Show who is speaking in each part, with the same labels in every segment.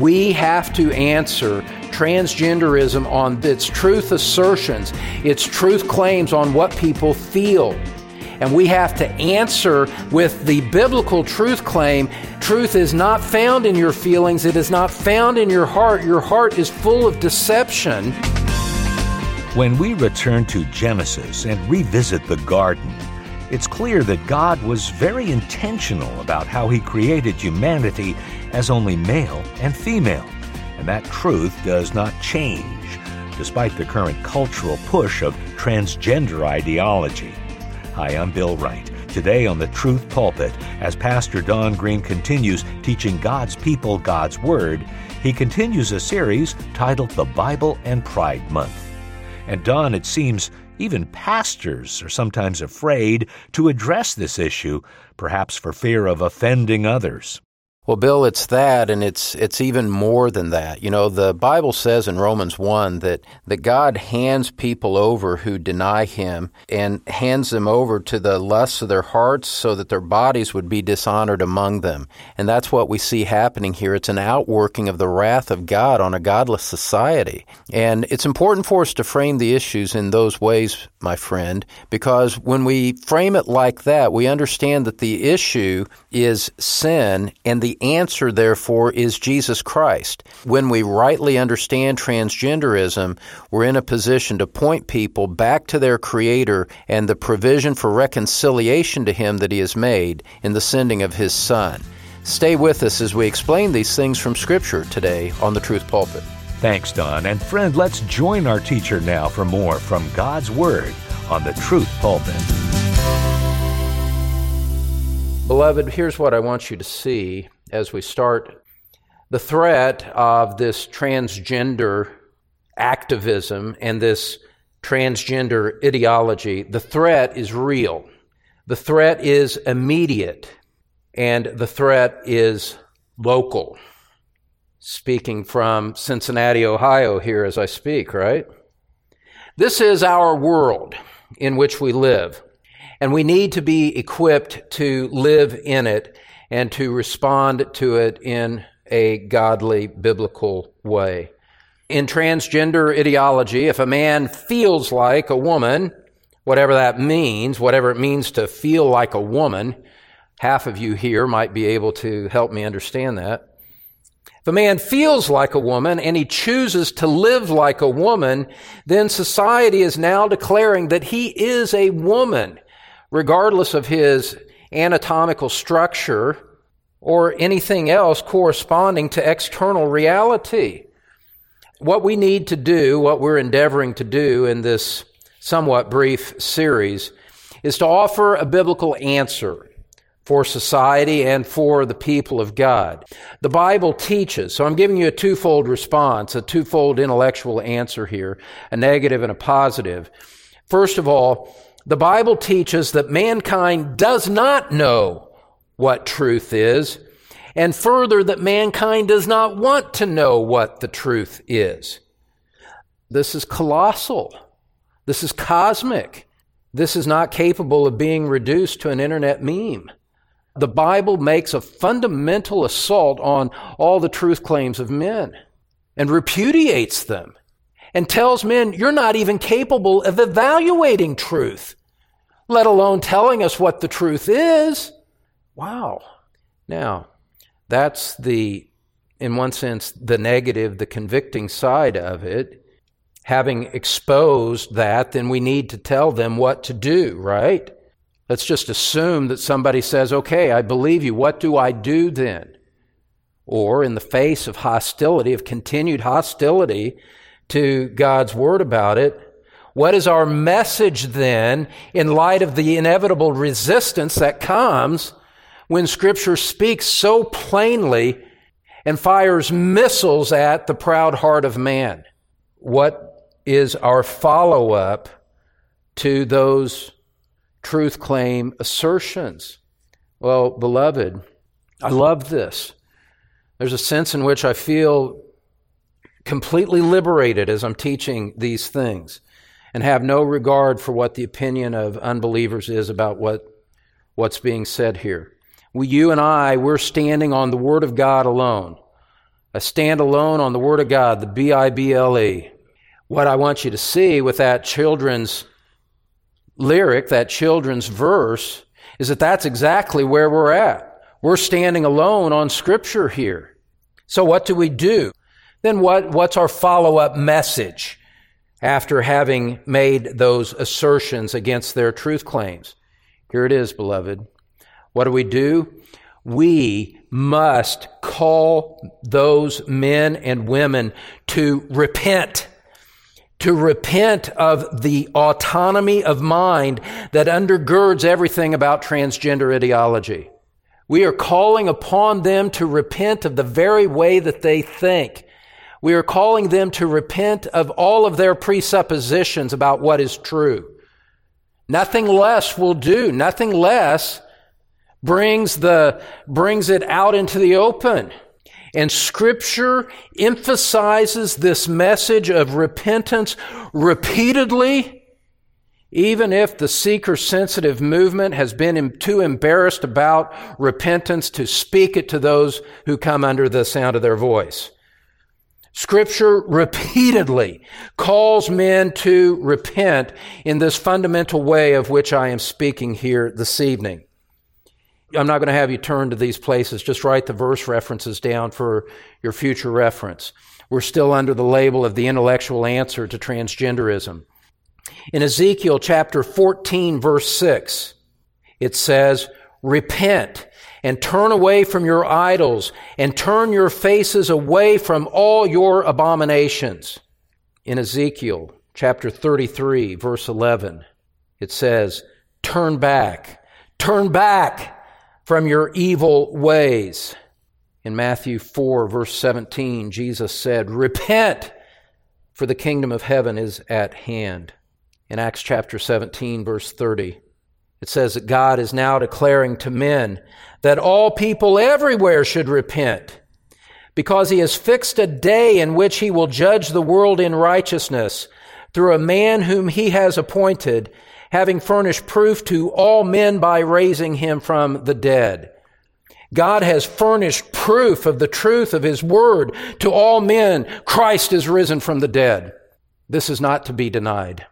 Speaker 1: We have to answer transgenderism on its truth assertions, its truth claims on what people feel. And we have to answer with the biblical truth claim truth is not found in your feelings, it is not found in your heart. Your heart is full of deception.
Speaker 2: When we return to Genesis and revisit the garden, it's clear that God was very intentional about how He created humanity as only male and female, and that truth does not change despite the current cultural push of transgender ideology. Hi, I'm Bill Wright. Today on the Truth Pulpit, as Pastor Don Green continues teaching God's people God's Word, he continues a series titled The Bible and Pride Month. And Don, it seems even pastors are sometimes afraid to address this issue, perhaps for fear of offending others.
Speaker 1: Well, Bill, it's that, and it's it's even more than that. You know, the Bible says in Romans one that that God hands people over who deny Him and hands them over to the lusts of their hearts, so that their bodies would be dishonored among them. And that's what we see happening here. It's an outworking of the wrath of God on a godless society, and it's important for us to frame the issues in those ways, my friend, because when we frame it like that, we understand that the issue is sin, and the answer, therefore, is Jesus Christ. When we rightly understand transgenderism, we're in a position to point people back to their Creator and the provision for reconciliation to Him that He has made in the sending of His Son. Stay with us as we explain these things from Scripture today on the Truth Pulpit.
Speaker 2: Thanks, Don. And friend, let's join our teacher now for more from God's Word on the Truth Pulpit.
Speaker 1: Beloved, here's what I want you to see as we start. The threat of this transgender activism and this transgender ideology, the threat is real. The threat is immediate, and the threat is local. Speaking from Cincinnati, Ohio, here as I speak, right? This is our world in which we live. And we need to be equipped to live in it and to respond to it in a godly, biblical way. In transgender ideology, if a man feels like a woman, whatever that means, whatever it means to feel like a woman, half of you here might be able to help me understand that. If a man feels like a woman and he chooses to live like a woman, then society is now declaring that he is a woman regardless of his anatomical structure or anything else corresponding to external reality. What we need to do, what we're endeavoring to do in this somewhat brief series, is to offer a biblical answer for society and for the people of God. The Bible teaches, so I'm giving you a twofold response, a twofold intellectual answer here, a negative and a positive. First of all, the Bible teaches that mankind does not know what truth is, and further, that mankind does not want to know what the truth is. This is colossal. This is cosmic. This is not capable of being reduced to an internet meme. The Bible makes a fundamental assault on all the truth claims of men and repudiates them and tells men you're not even capable of evaluating truth, let alone telling us what the truth is. Wow. Now, that's the, in one sense, the negative, the convicting side of it. Having exposed that, then we need to tell them what to do, right? Let's just assume that somebody says, okay, I believe you. What do I do then? Or in the face of hostility, of continued hostility, to God's word about it. What is our message then in light of the inevitable resistance that comes when scripture speaks so plainly and fires missiles at the proud heart of man? What is our follow up to those truth claim assertions? Well, beloved, I love this. There's a sense in which I feel completely liberated as I'm teaching these things and have no regard for what the opinion of unbelievers is about what, what's being said here. We, you and I, we're standing on the Word of God alone. I stand alone on the Word of God, the B I B L E. What I want you to see with that children's lyric, that children's verse, is that that's exactly where we're at. We're standing alone on Scripture here. So what do we do? Then what, what's our follow-up message after having made those assertions against their truth claims? Here it is, beloved. What do we do? We must call those men and women to repent to repent of the autonomy of mind that undergirds everything about transgender ideology. We are calling upon them to repent of the very way that they think. We are calling them to repent of all of their presuppositions about what is true. Nothing less will do. Nothing less brings the, brings it out into the open. And scripture emphasizes this message of repentance repeatedly, even if the seeker sensitive movement has been too embarrassed about repentance to speak it to those who come under the sound of their voice. Scripture repeatedly calls men to repent in this fundamental way of which I am speaking here this evening. I'm not going to have you turn to these places. Just write the verse references down for your future reference. We're still under the label of the intellectual answer to transgenderism. In Ezekiel chapter 14 verse 6, it says, Repent and turn away from your idols and turn your faces away from all your abominations. In Ezekiel chapter 33 verse 11, it says, Turn back, turn back from your evil ways. In Matthew 4, verse 17, Jesus said, Repent, for the kingdom of heaven is at hand. In Acts chapter 17, verse 30, it says that God is now declaring to men that all people everywhere should repent because he has fixed a day in which he will judge the world in righteousness through a man whom he has appointed having furnished proof to all men by raising him from the dead. God has furnished proof of the truth of his word to all men. Christ is risen from the dead. This is not to be denied.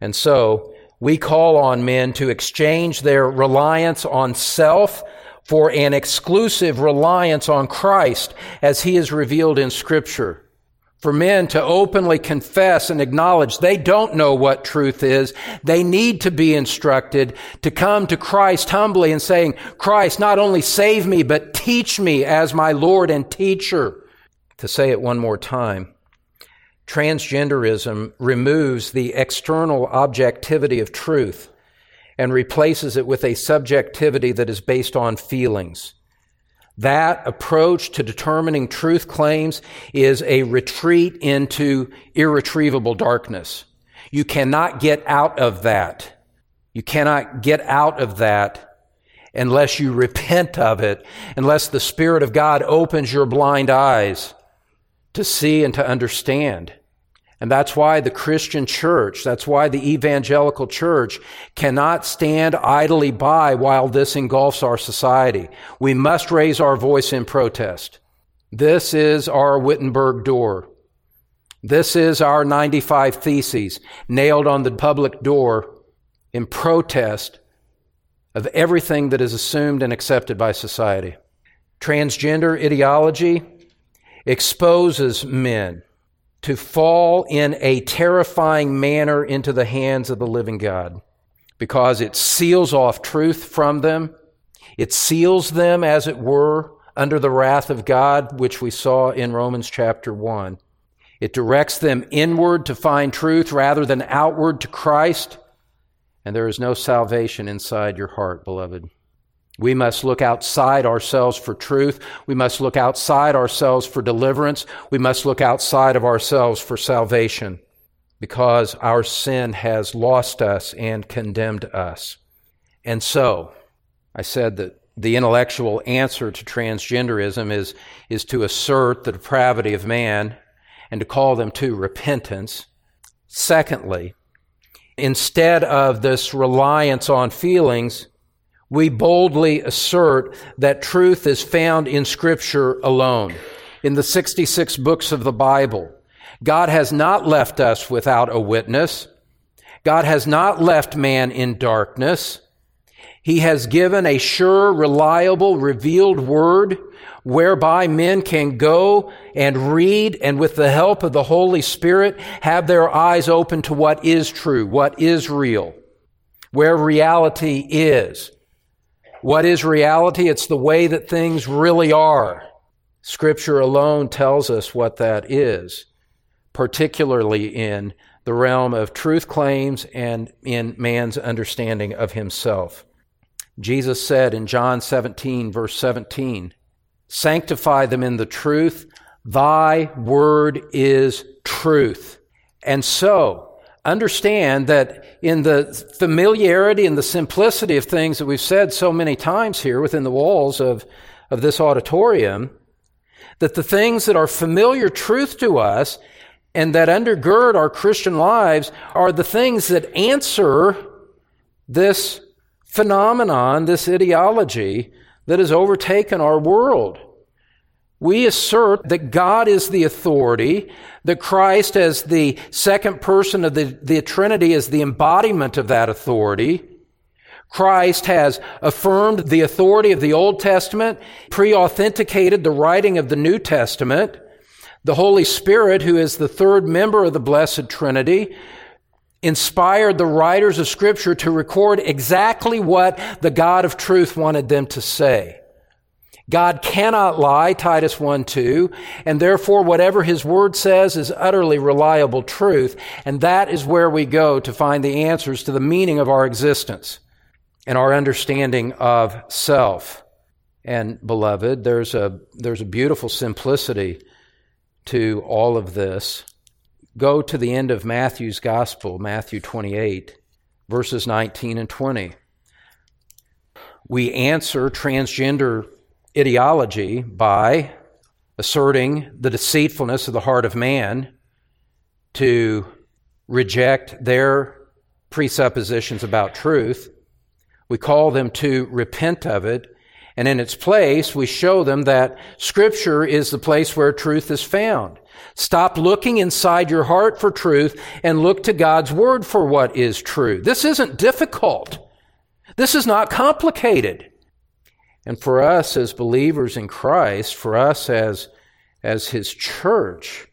Speaker 1: And so we call on men to exchange their reliance on self for an exclusive reliance on Christ as he is revealed in scripture for men to openly confess and acknowledge they don't know what truth is. They need to be instructed to come to Christ humbly and saying, Christ, not only save me, but teach me as my Lord and teacher. To say it one more time, transgenderism removes the external objectivity of truth and replaces it with a subjectivity that is based on feelings. That approach to determining truth claims is a retreat into irretrievable darkness. You cannot get out of that. You cannot get out of that unless you repent of it, unless the Spirit of God opens your blind eyes to see and to understand. And that's why the Christian church, that's why the evangelical church cannot stand idly by while this engulfs our society. We must raise our voice in protest. This is our Wittenberg door. This is our 95 Theses nailed on the public door in protest of everything that is assumed and accepted by society. Transgender ideology exposes men to fall in a terrifying manner into the hands of the living God because it seals off truth from them. It seals them, as it were, under the wrath of God, which we saw in Romans chapter 1. It directs them inward to find truth rather than outward to Christ. And there is no salvation inside your heart, beloved. We must look outside ourselves for truth. We must look outside ourselves for deliverance. We must look outside of ourselves for salvation because our sin has lost us and condemned us. And so, I said that the intellectual answer to transgenderism is, is to assert the depravity of man and to call them to repentance. Secondly, instead of this reliance on feelings, we boldly assert that truth is found in Scripture alone. in the 66 books of the Bible. God has not left us without a witness. God has not left man in darkness. He has given a sure, reliable, revealed word whereby men can go and read and with the help of the Holy Spirit have their eyes open to what is true, what is real, where reality is. What is reality? It's the way that things really are. Scripture alone tells us what that is, particularly in the realm of truth claims and in man's understanding of himself. Jesus said in John 17, verse 17, Sanctify them in the truth. Thy word is truth. And so, understand that in the familiarity and the simplicity of things that we've said so many times here within the walls of, of this auditorium, that the things that are familiar truth to us and that undergird our Christian lives are the things that answer this phenomenon, this ideology that has overtaken our world. We assert that God is the authority, that Christ as the second person of the, the Trinity is the embodiment of that authority. Christ has affirmed the authority of the Old Testament, pre-authenticated the writing of the New Testament. The Holy Spirit, who is the third member of the Blessed Trinity, inspired the writers of Scripture to record exactly what the God of truth wanted them to say. God cannot lie, Titus 1 2, and therefore whatever his word says is utterly reliable truth, and that is where we go to find the answers to the meaning of our existence and our understanding of self. And beloved, there's a, there's a beautiful simplicity to all of this. Go to the end of Matthew's Gospel, Matthew 28, verses 19 and 20. We answer transgender ideology by asserting the deceitfulness of the heart of man to reject their presuppositions about truth. We call them to repent of it. And in its place, we show them that scripture is the place where truth is found. Stop looking inside your heart for truth and look to God's word for what is true. This isn't difficult. This is not complicated. And for us as believers in Christ, for us as, as His church,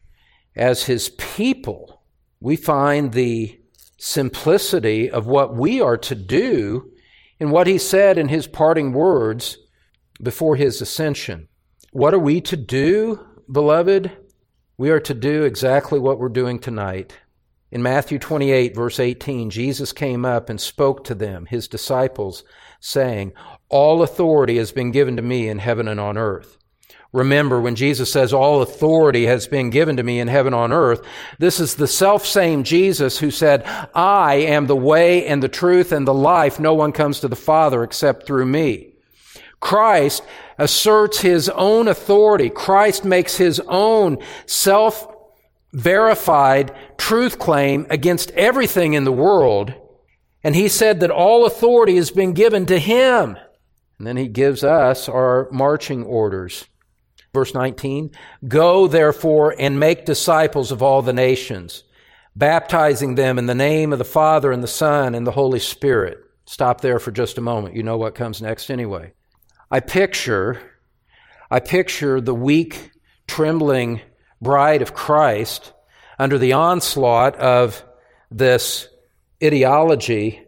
Speaker 1: as His people, we find the simplicity of what we are to do in what He said in His parting words before His ascension. What are we to do, beloved? We are to do exactly what we're doing tonight. In Matthew 28, verse 18, Jesus came up and spoke to them, his disciples, saying, All authority has been given to me in heaven and on earth. Remember, when Jesus says, All authority has been given to me in heaven and on earth, this is the self same Jesus who said, I am the way and the truth and the life. No one comes to the Father except through me. Christ asserts his own authority. Christ makes his own self verified truth claim against everything in the world. And he said that all authority has been given to him. And then he gives us our marching orders. Verse 19, Go therefore and make disciples of all the nations, baptizing them in the name of the Father and the Son and the Holy Spirit. Stop there for just a moment. You know what comes next anyway. I picture, I picture the weak, trembling bride of Christ under the onslaught of this ideology,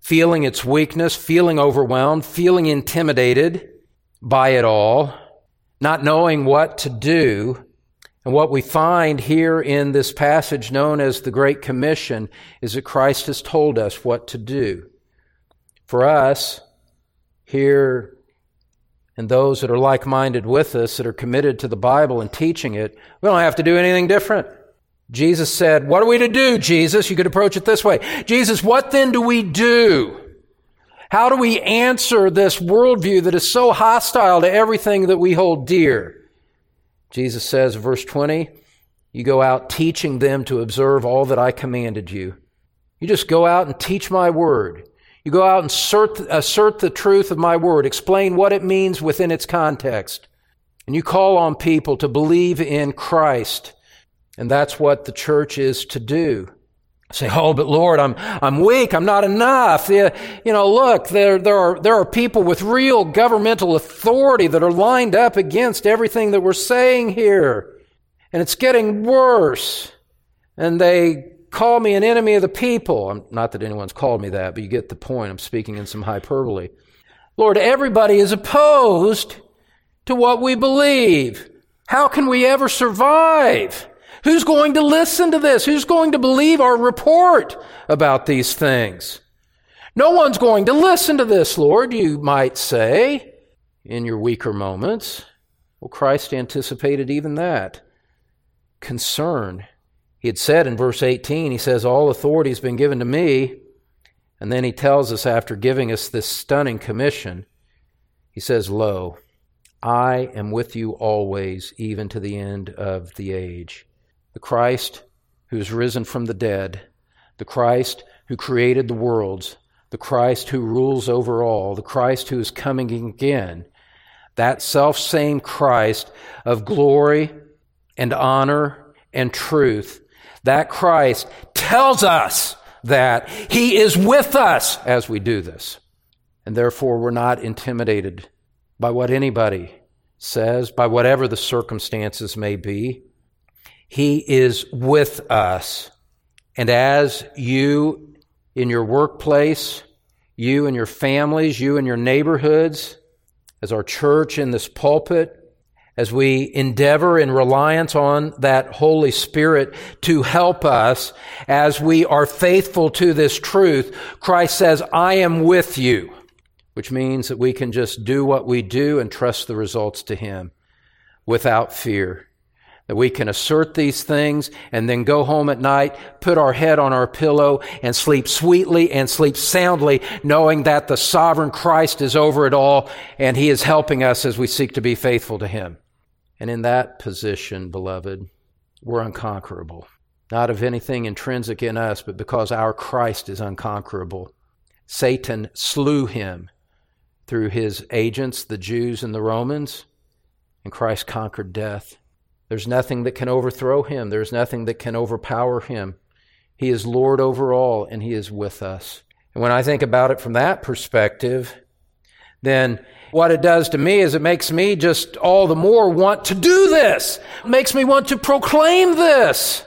Speaker 1: feeling its weakness, feeling overwhelmed, feeling intimidated by it all, not knowing what to do. And what we find here in this passage known as the Great Commission is that Christ has told us what to do. For us, here and those that are like minded with us, that are committed to the Bible and teaching it, we don't have to do anything different. Jesus said, What are we to do, Jesus? You could approach it this way Jesus, what then do we do? How do we answer this worldview that is so hostile to everything that we hold dear? Jesus says, verse 20, you go out teaching them to observe all that I commanded you. You just go out and teach my word. You go out and assert, assert the truth of my word, explain what it means within its context. And you call on people to believe in Christ. And that's what the church is to do. Say, oh, but Lord, I'm, I'm weak. I'm not enough. You, know, look, there, there are, there are people with real governmental authority that are lined up against everything that we're saying here. And it's getting worse. And they call me an enemy of the people. I'm, not that anyone's called me that, but you get the point. I'm speaking in some hyperbole. Lord, everybody is opposed to what we believe. How can we ever survive? Who's going to listen to this? Who's going to believe our report about these things? No one's going to listen to this, Lord, you might say in your weaker moments. Well, Christ anticipated even that. Concern. He had said in verse 18, he says, All authority has been given to me. And then he tells us, after giving us this stunning commission, he says, Lo, I am with you always, even to the end of the age the Christ who is risen from the dead, the Christ who created the worlds, the Christ who rules over all, the Christ who is coming again, that self same Christ of glory and honor and truth, that Christ tells us that He is with us as we do this. And therefore, we're not intimidated by what anybody says, by whatever the circumstances may be. He is with us. And as you in your workplace, you and your families, you and your neighborhoods, as our church in this pulpit, as we endeavor in reliance on that Holy Spirit to help us as we are faithful to this truth, Christ says, I am with you, which means that we can just do what we do and trust the results to Him without fear. That we can assert these things and then go home at night, put our head on our pillow and sleep sweetly and sleep soundly, knowing that the sovereign Christ is over it all and he is helping us as we seek to be faithful to him. And in that position, beloved, we're unconquerable. Not of anything intrinsic in us, but because our Christ is unconquerable. Satan slew him through his agents, the Jews and the Romans, and Christ conquered death. There's nothing that can overthrow him. There's nothing that can overpower him. He is Lord over all, and he is with us. And when I think about it from that perspective, then what it does to me is it makes me just all the more want to do this. It makes me want to proclaim this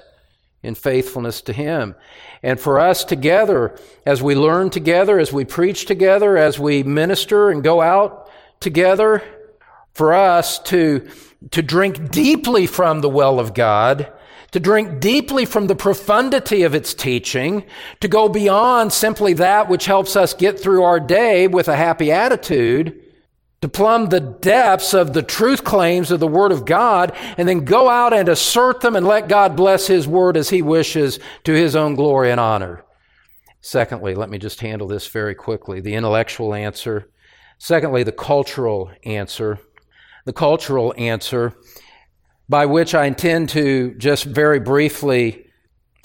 Speaker 1: in faithfulness to Him. And for us together, as we learn together, as we preach together, as we minister and go out together, for us to to drink deeply from the well of God, to drink deeply from the profundity of its teaching, to go beyond simply that which helps us get through our day with a happy attitude, to plumb the depths of the truth claims of the Word of God, and then go out and assert them and let God bless His Word as He wishes to His own glory and honor. Secondly, let me just handle this very quickly the intellectual answer. Secondly, the cultural answer the cultural answer, by which I intend to just very briefly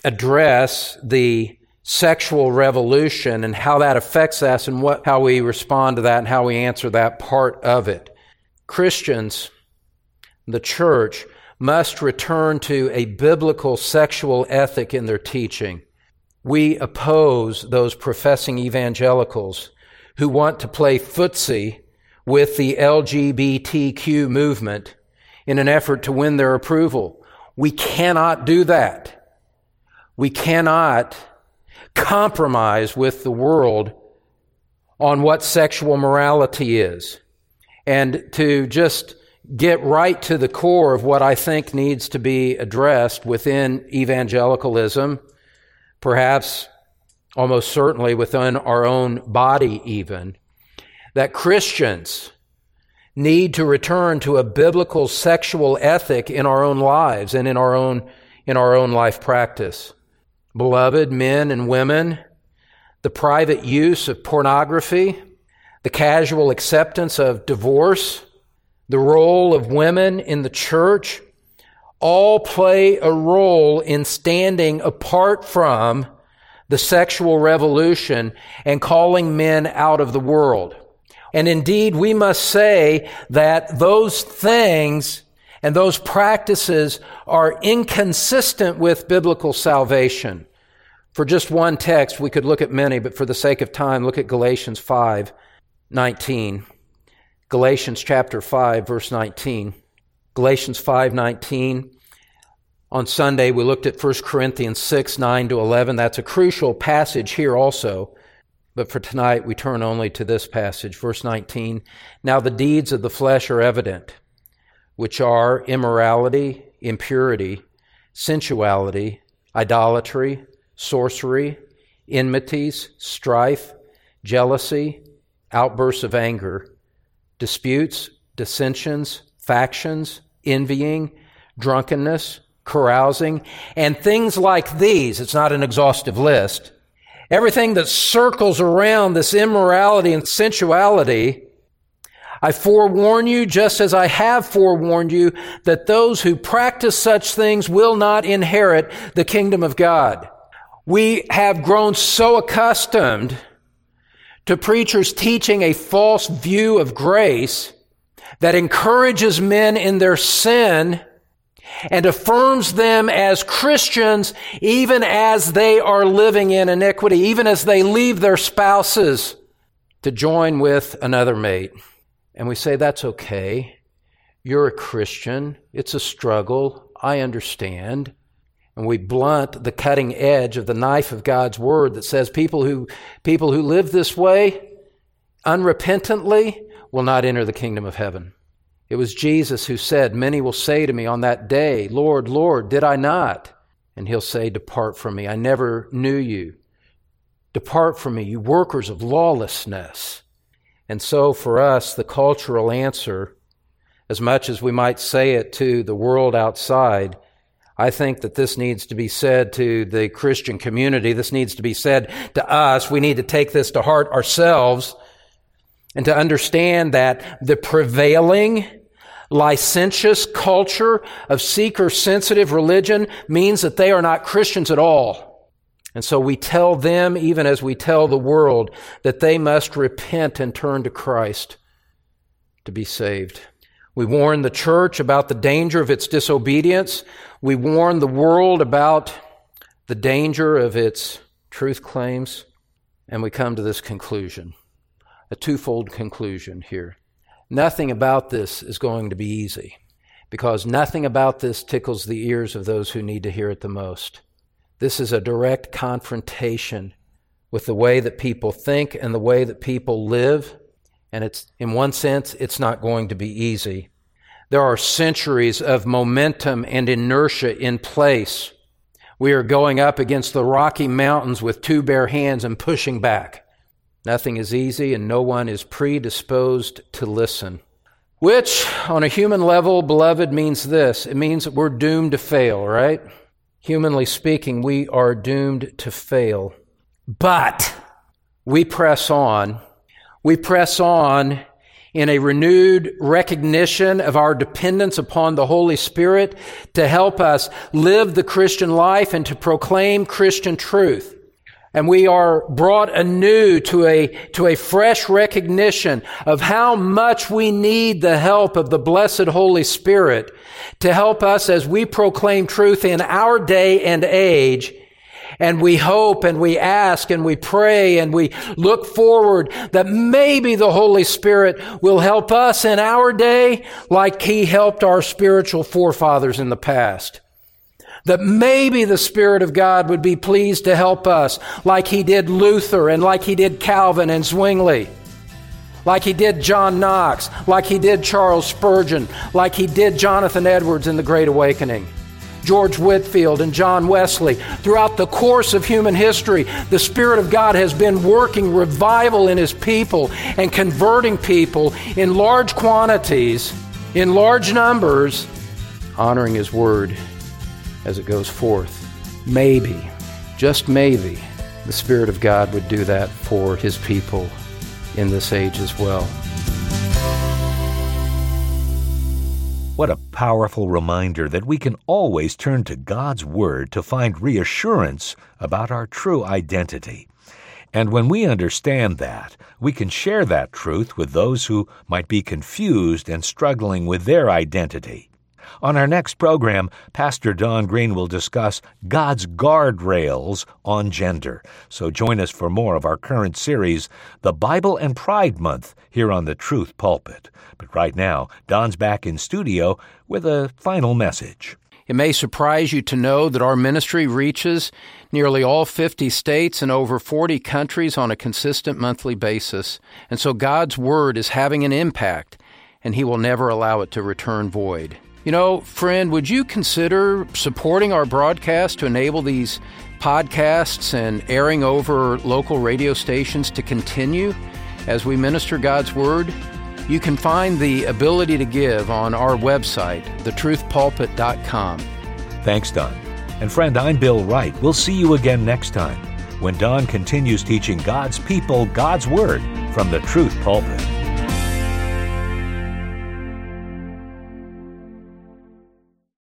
Speaker 1: address the sexual revolution and how that affects us and what, how we respond to that and how we answer that part of it. Christians, the church, must return to a biblical sexual ethic in their teaching. We oppose those professing evangelicals who want to play footsie with the LGBTQ movement in an effort to win their approval. We cannot do that. We cannot compromise with the world on what sexual morality is. And to just get right to the core of what I think needs to be addressed within evangelicalism, perhaps almost certainly within our own body, even, that Christians need to return to a biblical sexual ethic in our own lives and in our own, in our own life practice. Beloved men and women, the private use of pornography, the casual acceptance of divorce, the role of women in the church, all play a role in standing apart from the sexual revolution and calling men out of the world. And indeed, we must say that those things and those practices are inconsistent with biblical salvation. For just one text, we could look at many, but for the sake of time, look at Galatians 5 19. Galatians chapter 5, verse 19. Galatians 5 19. On Sunday, we looked at 1 Corinthians 6 9 to 11. That's a crucial passage here also. But for tonight, we turn only to this passage, verse 19. Now the deeds of the flesh are evident, which are immorality, impurity, sensuality, idolatry, sorcery, enmities, strife, jealousy, outbursts of anger, disputes, dissensions, factions, envying, drunkenness, carousing, and things like these. It's not an exhaustive list everything that circles around this immorality and sensuality, I forewarn you, just as I have forewarned you, that those who practice such things will not inherit the kingdom of God. We have grown so accustomed to preachers teaching a false view of grace that encourages men in their sin and affirms them as Christians even as they are living in iniquity, even as they leave their spouses to join with another mate. And we say, that's okay. You're a Christian. It's a struggle. I understand. And we blunt the cutting edge of the knife of God's word that says people who, people who live this way unrepentantly will not enter the kingdom of heaven. It was Jesus who said, Many will say to me on that day, Lord, Lord, did I not? And he'll say, Depart from me. I never knew you. Depart from me, you workers of lawlessness. And so for us, the cultural answer, as much as we might say it to the world outside, I think that this needs to be said to the Christian community. This needs to be said to us. We need to take this to heart ourselves and to understand that the prevailing licentious culture of seeker sensitive religion means that they are not Christians at all. And so we tell them, even as we tell the world, that they must repent and turn to Christ to be saved. We warn the church about the danger of its disobedience. We warn the world about the danger of its truth claims. And we come to this conclusion, a twofold conclusion here. Nothing about this is going to be easy because nothing about this tickles the ears of those who need to hear it the most. This is a direct confrontation with the way that people think and the way that people live. And it's, in one sense, it's not going to be easy. There are centuries of momentum and inertia in place. We are going up against the Rocky Mountains with two bare hands and pushing back. Nothing is easy, and no one is predisposed to listen. Which, on a human level, beloved, means this it means that we're doomed to fail, right? Humanly speaking, we are doomed to fail. But we press on. We press on in a renewed recognition of our dependence upon the Holy Spirit to help us live the Christian life and to proclaim Christian truth. And we are brought anew to a, to a fresh recognition of how much we need the help of the blessed Holy Spirit to help us as we proclaim truth in our day and age. And we hope and we ask and we pray and we look forward that maybe the Holy Spirit will help us in our day like He helped our spiritual forefathers in the past that maybe the Spirit of God would be pleased to help us like he did Luther and like he did Calvin and Zwingli, like he did John Knox, like he did Charles Spurgeon, like he did Jonathan Edwards in the Great Awakening. George Whitefield and John Wesley. Throughout the course of human history, the Spirit of God has been working revival in His people and converting people in large quantities, in large numbers, honoring His Word as it goes forth. Maybe, just maybe, the Spirit of God would do that for His people in this age as well.
Speaker 2: What a powerful reminder that we can always turn to God's Word to find reassurance about our true identity. And when we understand that, we can share that truth with those who might be confused and struggling with their identity. On our next program, Pastor Don Green will discuss God's guardrails on gender. So join us for more of our current series, The Bible and Pride Month, here on the Truth Pulpit. But right now, Don's back in studio with a final message.
Speaker 1: It may surprise you to know that our ministry reaches nearly all 50 states and over 40 countries on a consistent monthly basis. And so God's Word is having an impact, and He will never allow it to return void. You know, friend, would you consider supporting our broadcast to enable these podcasts and airing over local radio stations to continue as we minister God's Word? You can find the ability to give on our website, thetruthpulpit.com.
Speaker 2: Thanks, Don. And friend, I'm Bill Wright. We'll see you again next time when Don continues teaching God's people God's Word from the Truth Pulpit.